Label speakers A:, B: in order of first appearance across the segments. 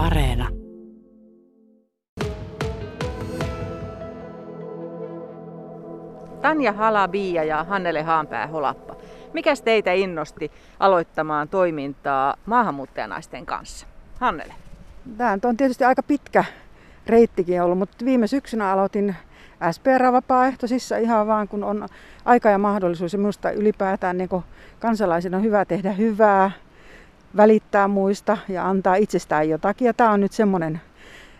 A: Areena.
B: Tanja Halabia ja Hannele Haanpää-Holappa. Mikäs teitä innosti aloittamaan toimintaa maahanmuuttajanaisten kanssa? Hannele.
C: Tämä on tietysti aika pitkä reittikin ollut, mutta viime syksynä aloitin SPR-vapaaehtoisissa ihan vaan, kun on aika ja mahdollisuus. Ja minusta ylipäätään niin kansalaisena on hyvä tehdä hyvää, välittää muista ja antaa itsestään jotakin. Ja tämä on nyt semmoinen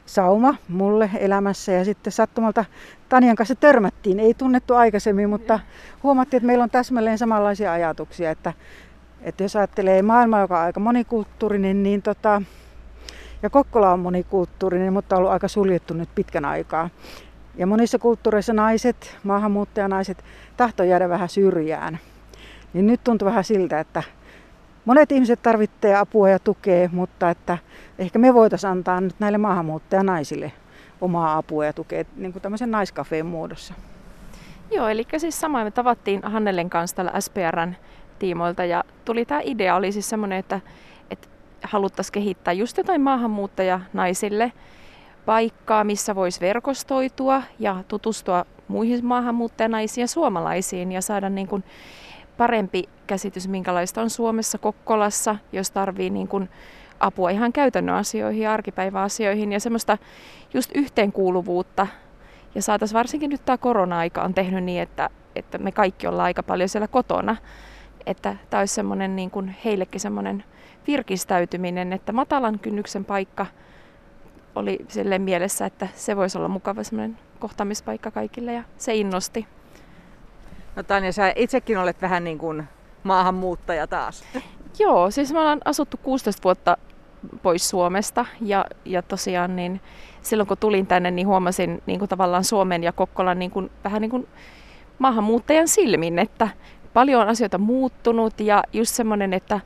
C: sauma mulle elämässä. Ja sitten sattumalta Tanian kanssa törmättiin. Ei tunnettu aikaisemmin, mutta huomattiin, että meillä on täsmälleen samanlaisia ajatuksia. Että, että jos ajattelee maailmaa, joka on aika monikulttuurinen, niin tota, ja Kokkola on monikulttuurinen, mutta on ollut aika suljettu nyt pitkän aikaa. Ja monissa kulttuureissa naiset, maahanmuuttajanaiset, tahtoo jäädä vähän syrjään. Niin nyt tuntuu vähän siltä, että monet ihmiset tarvitsee apua ja tukea, mutta että ehkä me voitaisiin antaa nyt näille maahanmuuttajanaisille omaa apua ja tukea niin kuin tämmöisen naiskafeen muodossa.
D: Joo, eli siis samoin me tavattiin Hannelen kanssa tällä SPRn tiimoilta ja tuli tämä idea, oli siis semmoinen, että, että haluttaisiin kehittää just jotain maahanmuuttajanaisille paikkaa, missä voisi verkostoitua ja tutustua muihin maahanmuuttajanaisiin ja suomalaisiin ja saada niin kuin parempi käsitys, minkälaista on Suomessa Kokkolassa, jos tarvii niin kuin apua ihan käytännön asioihin arkipäiväasioihin ja semmoista just yhteenkuuluvuutta. Ja saataisiin varsinkin nyt tämä korona-aika on tehnyt niin, että, että me kaikki ollaan aika paljon siellä kotona. Että tämä olisi semmoinen niin kuin heillekin semmoinen virkistäytyminen, että matalan kynnyksen paikka oli sille mielessä, että se voisi olla mukava semmoinen kohtaamispaikka kaikille ja se innosti.
B: No Tanja, sä itsekin olet vähän niin kuin maahanmuuttaja taas.
D: Joo, siis me ollaan asuttu 16 vuotta pois Suomesta ja, ja tosiaan niin silloin kun tulin tänne, niin huomasin niin kuin tavallaan Suomen ja Kokkolan niin kuin, vähän niin kuin maahanmuuttajan silmin, että paljon on asioita muuttunut ja just semmoinen, että,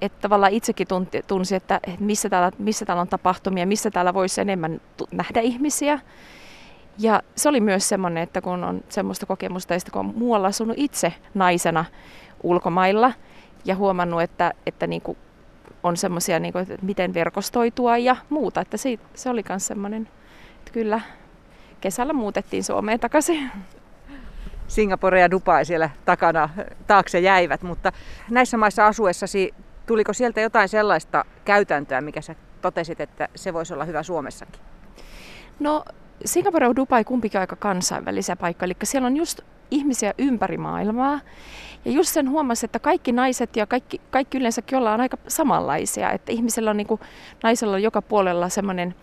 D: että tavallaan itsekin tunti, tunsi, että missä täällä, missä täällä on tapahtumia, missä täällä voisi enemmän nähdä ihmisiä. Ja se oli myös semmoinen, että kun on semmoista kokemusta, että kun on muualla asunut itse naisena ulkomailla ja huomannut, että, että niin kuin on semmoisia, niin että miten verkostoitua ja muuta. Että se, se oli myös semmoinen, että kyllä kesällä muutettiin Suomeen takaisin.
B: Singapore ja Dubai siellä takana taakse jäivät, mutta näissä maissa asuessasi tuliko sieltä jotain sellaista käytäntöä, mikä sä totesit, että se voisi olla hyvä Suomessakin?
D: No Singapore ja Dubai kumpikin aika kansainvälisiä paikkoja, eli siellä on just ihmisiä ympäri maailmaa. Ja just sen huomasi, että kaikki naiset ja kaikki, kaikki yleensäkin ollaan aika samanlaisia, että ihmisellä on niin kuin, naisella on joka puolella semmoinen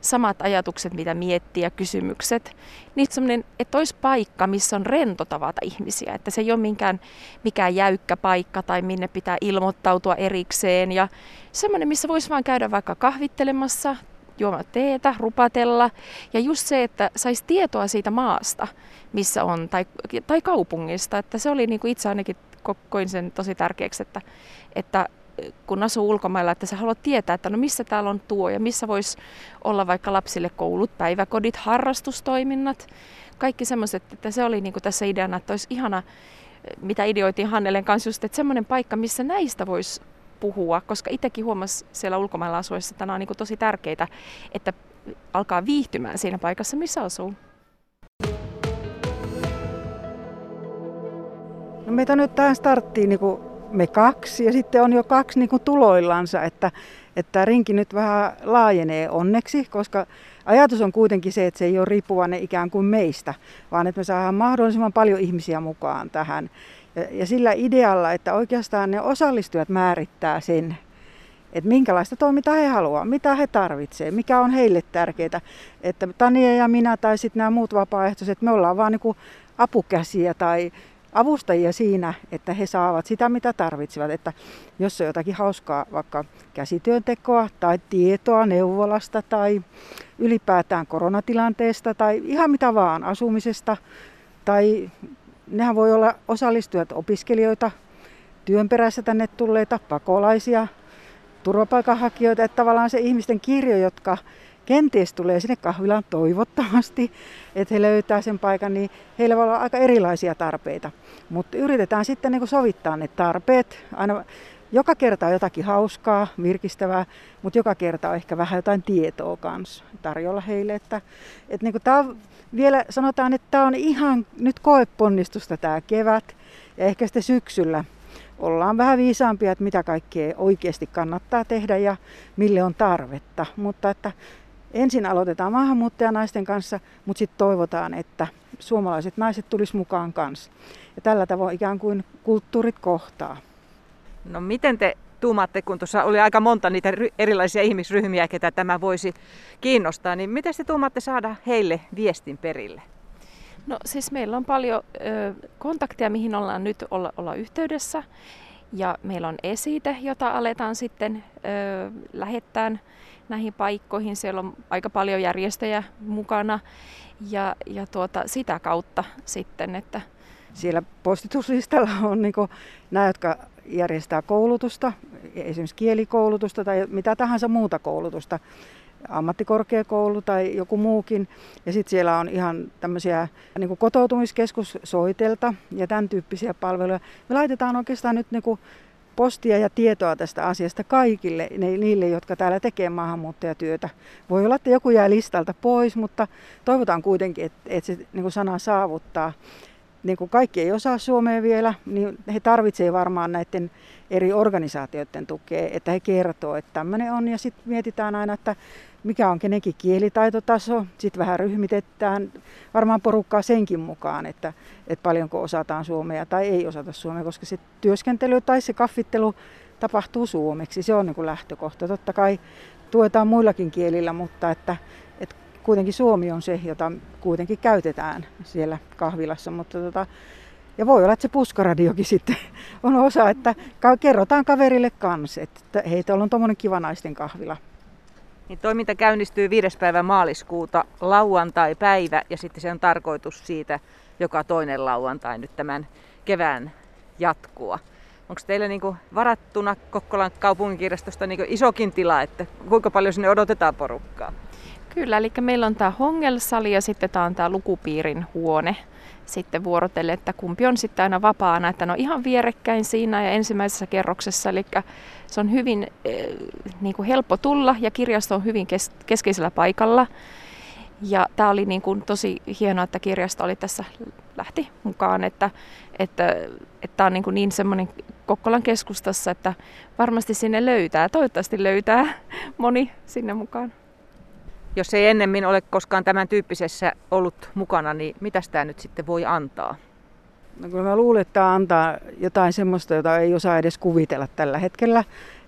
D: samat ajatukset, mitä miettiä, kysymykset. Niin semmoinen, että olisi paikka, missä on rento tavata ihmisiä. Että se ei ole minkään, mikään jäykkä paikka tai minne pitää ilmoittautua erikseen. Ja semmoinen, missä voisi vaan käydä vaikka kahvittelemassa, juomaan teetä, rupatella. Ja just se, että saisi tietoa siitä maasta, missä on, tai, tai kaupungista. Että se oli niin kuin itse ainakin koin sen tosi tärkeäksi, että, että kun asuu ulkomailla, että sä haluat tietää, että no missä täällä on tuo ja missä voisi olla vaikka lapsille koulut, päiväkodit, harrastustoiminnat, kaikki semmoiset, että se oli niin kuin tässä ideana, että olisi ihana, mitä ideoitiin Hannelen kanssa just, että semmoinen paikka, missä näistä voisi puhua, koska itsekin huomasi siellä ulkomailla asuessa, että nämä on niin tosi tärkeitä, että alkaa viihtymään siinä paikassa, missä asuu.
C: No meitä nyt tähän starttiin niin kuin me kaksi ja sitten on jo kaksi niin kuin tuloillansa, että, että rinki nyt vähän laajenee onneksi, koska ajatus on kuitenkin se, että se ei ole riippuvainen ikään kuin meistä, vaan että me saadaan mahdollisimman paljon ihmisiä mukaan tähän. Ja, ja sillä idealla, että oikeastaan ne osallistujat määrittää sen, että minkälaista toimintaa he haluavat, mitä he tarvitsevat, mikä on heille tärkeää. Että Tania ja minä tai sitten nämä muut vapaaehtoiset, me ollaan vaan niin apukäsiä tai avustajia siinä, että he saavat sitä, mitä tarvitsevat. Että jos on jotakin hauskaa, vaikka käsityöntekoa tai tietoa neuvolasta tai ylipäätään koronatilanteesta tai ihan mitä vaan, asumisesta tai nehän voi olla osallistujat opiskelijoita, työn perässä tänne tulleita, pakolaisia, turvapaikanhakijoita, että tavallaan se ihmisten kirjo, jotka kenties tulee sinne kahvilaan toivottavasti, että he löytää sen paikan, niin heillä voi olla aika erilaisia tarpeita. Mutta yritetään sitten niin sovittaa ne tarpeet. Aina joka kerta on jotakin hauskaa, virkistävää, mutta joka kerta on ehkä vähän jotain tietoa kanssa tarjolla heille. Että, että niin tämä on, vielä sanotaan, että tämä on ihan nyt koeponnistusta tämä kevät ja ehkä sitten syksyllä ollaan vähän viisaampia, että mitä kaikkea oikeasti kannattaa tehdä ja mille on tarvetta. Mutta että ensin aloitetaan maahanmuuttajanaisten kanssa, mutta sitten toivotaan, että suomalaiset naiset tulisi mukaan kanssa. Ja tällä tavoin ikään kuin kulttuurit kohtaa.
B: No miten te tuumatte, kun tuossa oli aika monta niitä erilaisia ihmisryhmiä, ketä tämä voisi kiinnostaa, niin miten te tuumatte saada heille viestin perille?
D: No siis meillä on paljon ö, kontakteja, mihin ollaan nyt olla, olla yhteydessä. Ja meillä on esite, jota aletaan sitten ö, lähettää näihin paikkoihin. Siellä on aika paljon järjestöjä mukana ja, ja tuota, sitä kautta sitten, että
C: siellä postituslistalla on niin nämä, jotka järjestää koulutusta, esimerkiksi kielikoulutusta tai mitä tahansa muuta koulutusta, ammattikorkeakoulu tai joku muukin. Ja sitten siellä on ihan tämmöisiä niin kotoutumiskeskus soitelta ja tämän tyyppisiä palveluja. Me laitetaan oikeastaan nyt niin postia ja tietoa tästä asiasta kaikille niille, jotka täällä tekee maahanmuuttajatyötä. Voi olla, että joku jää listalta pois, mutta toivotaan kuitenkin, että, että se niin sana saavuttaa niin kuin kaikki ei osaa suomea vielä, niin he tarvitsevat varmaan näiden eri organisaatioiden tukea, että he kertoo, että tämmöinen on. Ja sitten mietitään aina, että mikä on kenenkin kielitaitotaso. Sitten vähän ryhmitetään varmaan porukkaa senkin mukaan, että, että paljonko osataan suomea tai ei osata suomea, koska se työskentely tai se kaffittelu tapahtuu suomeksi. Se on niin kuin lähtökohta. Totta kai tuetaan muillakin kielillä, mutta että kuitenkin Suomi on se, jota kuitenkin käytetään siellä kahvilassa. Mutta tota, ja voi olla, että se puskaradiokin sitten on osa, että kerrotaan kaverille kanssa, että hei, täällä on tuommoinen kiva naisten kahvila.
B: Niin toiminta käynnistyy 5. päivä maaliskuuta lauantai-päivä ja sitten se on tarkoitus siitä joka toinen lauantai nyt tämän kevään jatkua. Onko teillä niin varattuna Kokkolan kaupunginkirjastosta niin isokin tila, että kuinka paljon sinne odotetaan porukkaa?
D: Kyllä, eli meillä on tämä Hongel-sali ja sitten tämä on tämä lukupiirin huone sitten vuorotelle, että kumpi on sitten aina vapaana, että ne on ihan vierekkäin siinä ja ensimmäisessä kerroksessa, eli se on hyvin eh, niin kuin helppo tulla ja kirjasto on hyvin kes- keskeisellä paikalla. Ja tämä oli niin kuin tosi hienoa, että kirjasto oli tässä lähti mukaan, että, että, että on niin, kuin niin semmoinen Kokkolan keskustassa, että varmasti sinne löytää, toivottavasti löytää moni sinne mukaan.
B: Jos ei ennemmin ole koskaan tämän tyyppisessä ollut mukana, niin mitä tämä nyt sitten voi antaa?
C: No kyllä mä luulen, että tämä antaa jotain semmoista, jota ei osaa edes kuvitella tällä hetkellä.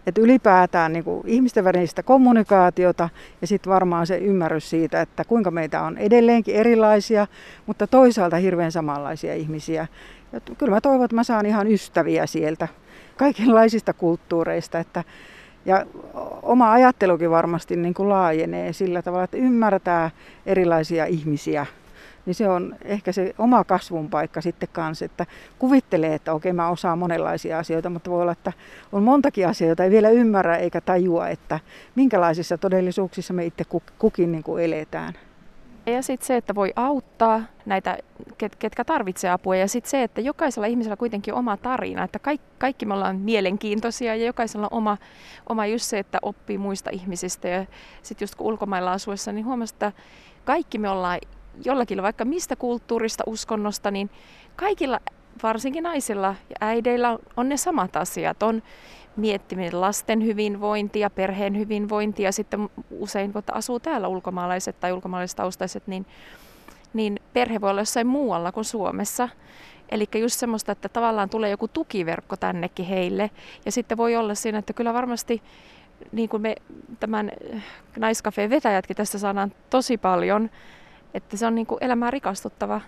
C: Että ylipäätään niin kuin ihmisten välistä kommunikaatiota ja sitten varmaan se ymmärrys siitä, että kuinka meitä on edelleenkin erilaisia, mutta toisaalta hirveän samanlaisia ihmisiä. Ja kyllä mä toivon, että mä saan ihan ystäviä sieltä kaikenlaisista kulttuureista, että ja oma ajattelukin varmasti niin kuin laajenee sillä tavalla, että ymmärtää erilaisia ihmisiä. Niin se on ehkä se oma kasvun paikka sitten kanssa, että kuvittelee, että okei mä osaan monenlaisia asioita, mutta voi olla, että on montakin asiaa, joita ei vielä ymmärrä eikä tajua, että minkälaisissa todellisuuksissa me itse kukin niin kuin eletään.
D: Ja sitten se, että voi auttaa näitä, ket, ketkä tarvitsee apua. Ja sitten se, että jokaisella ihmisellä kuitenkin on oma tarina. Että kaikki, kaikki me ollaan mielenkiintoisia ja jokaisella on oma, oma just se, että oppii muista ihmisistä. Ja sitten just kun ulkomailla asuessa, niin huomasi, että kaikki me ollaan jollakin, vaikka mistä kulttuurista, uskonnosta, niin kaikilla, varsinkin naisilla ja äideillä on ne samat asiat. On miettiminen lasten hyvinvointia, perheen hyvinvointia. Sitten usein, kun asuu täällä ulkomaalaiset tai ulkomaalaistaustaiset, niin, niin perhe voi olla jossain muualla kuin Suomessa. Eli just semmoista, että tavallaan tulee joku tukiverkko tännekin heille. Ja sitten voi olla siinä, että kyllä varmasti niin kuin me tämän naiskafeen vetäjätkin tässä saadaan tosi paljon, että se on niin kuin elämää rikastuttava